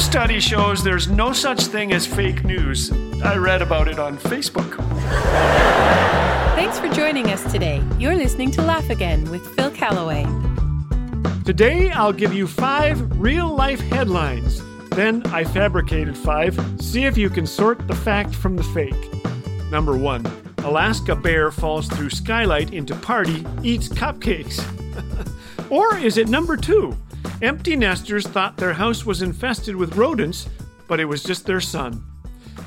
study shows there's no such thing as fake news. I read about it on Facebook. Thanks for joining us today. You're listening to Laugh Again with Phil Callaway. Today, I'll give you five real life headlines. Then I fabricated five. See if you can sort the fact from the fake. Number one Alaska bear falls through skylight into party, eats cupcakes. or is it number two? Empty nesters thought their house was infested with rodents, but it was just their son.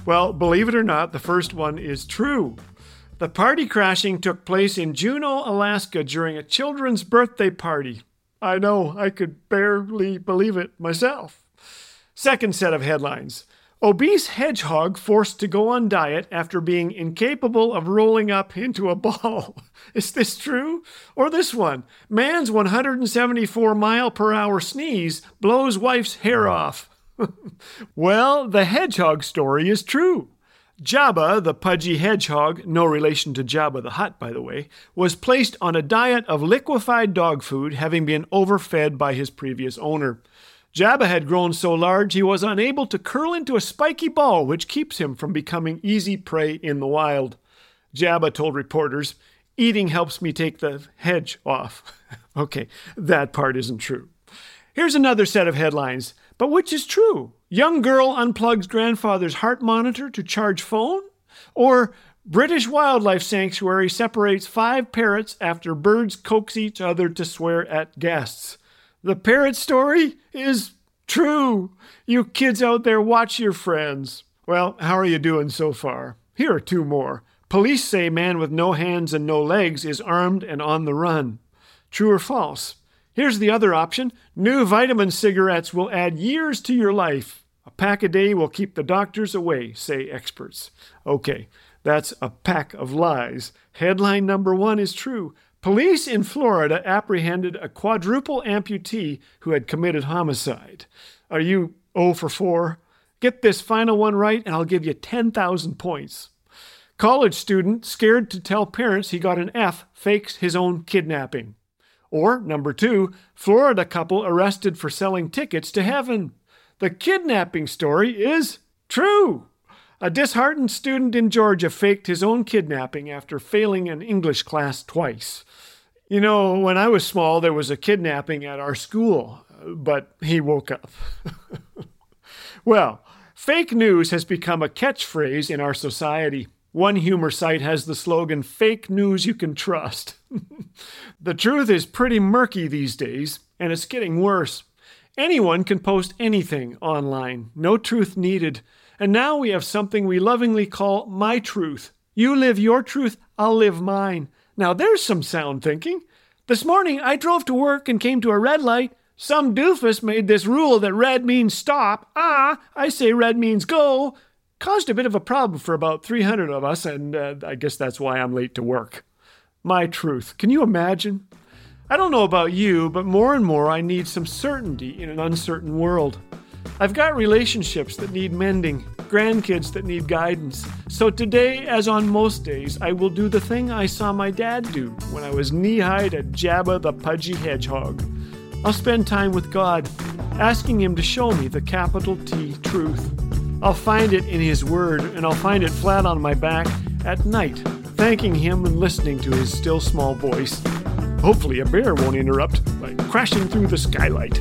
Well, believe it or not, the first one is true. The party crashing took place in Juneau, Alaska during a children's birthday party. I know, I could barely believe it myself. Second set of headlines Obese hedgehog forced to go on diet after being incapable of rolling up into a ball. Is this true? Or this one man's 174 mile per hour sneeze blows wife's hair off. well, the hedgehog story is true. Jabba, the pudgy hedgehog, no relation to Jabba the Hutt, by the way, was placed on a diet of liquefied dog food, having been overfed by his previous owner. Jabba had grown so large he was unable to curl into a spiky ball, which keeps him from becoming easy prey in the wild. Jabba told reporters, Eating helps me take the hedge off. okay, that part isn't true. Here's another set of headlines. But which is true? Young girl unplugs grandfather's heart monitor to charge phone? Or British wildlife sanctuary separates five parrots after birds coax each other to swear at guests? The parrot story is true. You kids out there, watch your friends. Well, how are you doing so far? Here are two more. Police say man with no hands and no legs is armed and on the run. True or false? Here's the other option new vitamin cigarettes will add years to your life. A pack a day will keep the doctors away, say experts. Okay, that's a pack of lies. Headline number one is true. Police in Florida apprehended a quadruple amputee who had committed homicide. Are you 0 for 4? Get this final one right, and I'll give you 10,000 points. College student scared to tell parents he got an F fakes his own kidnapping. Or, number two, Florida couple arrested for selling tickets to heaven. The kidnapping story is true. A disheartened student in Georgia faked his own kidnapping after failing an English class twice. You know, when I was small, there was a kidnapping at our school, but he woke up. well, fake news has become a catchphrase in our society. One humor site has the slogan, Fake news you can trust. the truth is pretty murky these days, and it's getting worse. Anyone can post anything online, no truth needed. And now we have something we lovingly call my truth. You live your truth, I'll live mine. Now there's some sound thinking. This morning I drove to work and came to a red light. Some doofus made this rule that red means stop. Ah, I say red means go. Caused a bit of a problem for about 300 of us, and uh, I guess that's why I'm late to work. My truth. Can you imagine? I don't know about you, but more and more I need some certainty in an uncertain world. I've got relationships that need mending, grandkids that need guidance. So today, as on most days, I will do the thing I saw my dad do when I was knee high to Jabba the Pudgy Hedgehog. I'll spend time with God, asking Him to show me the capital T truth. I'll find it in His Word, and I'll find it flat on my back at night, thanking Him and listening to His still small voice. Hopefully, a bear won't interrupt by crashing through the skylight.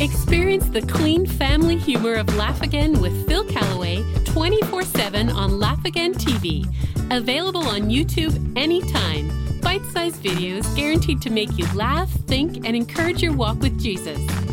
Experience the clean family humor of Laugh Again with Phil Callaway 24 7 on Laugh Again TV. Available on YouTube anytime. Bite sized videos guaranteed to make you laugh, think, and encourage your walk with Jesus.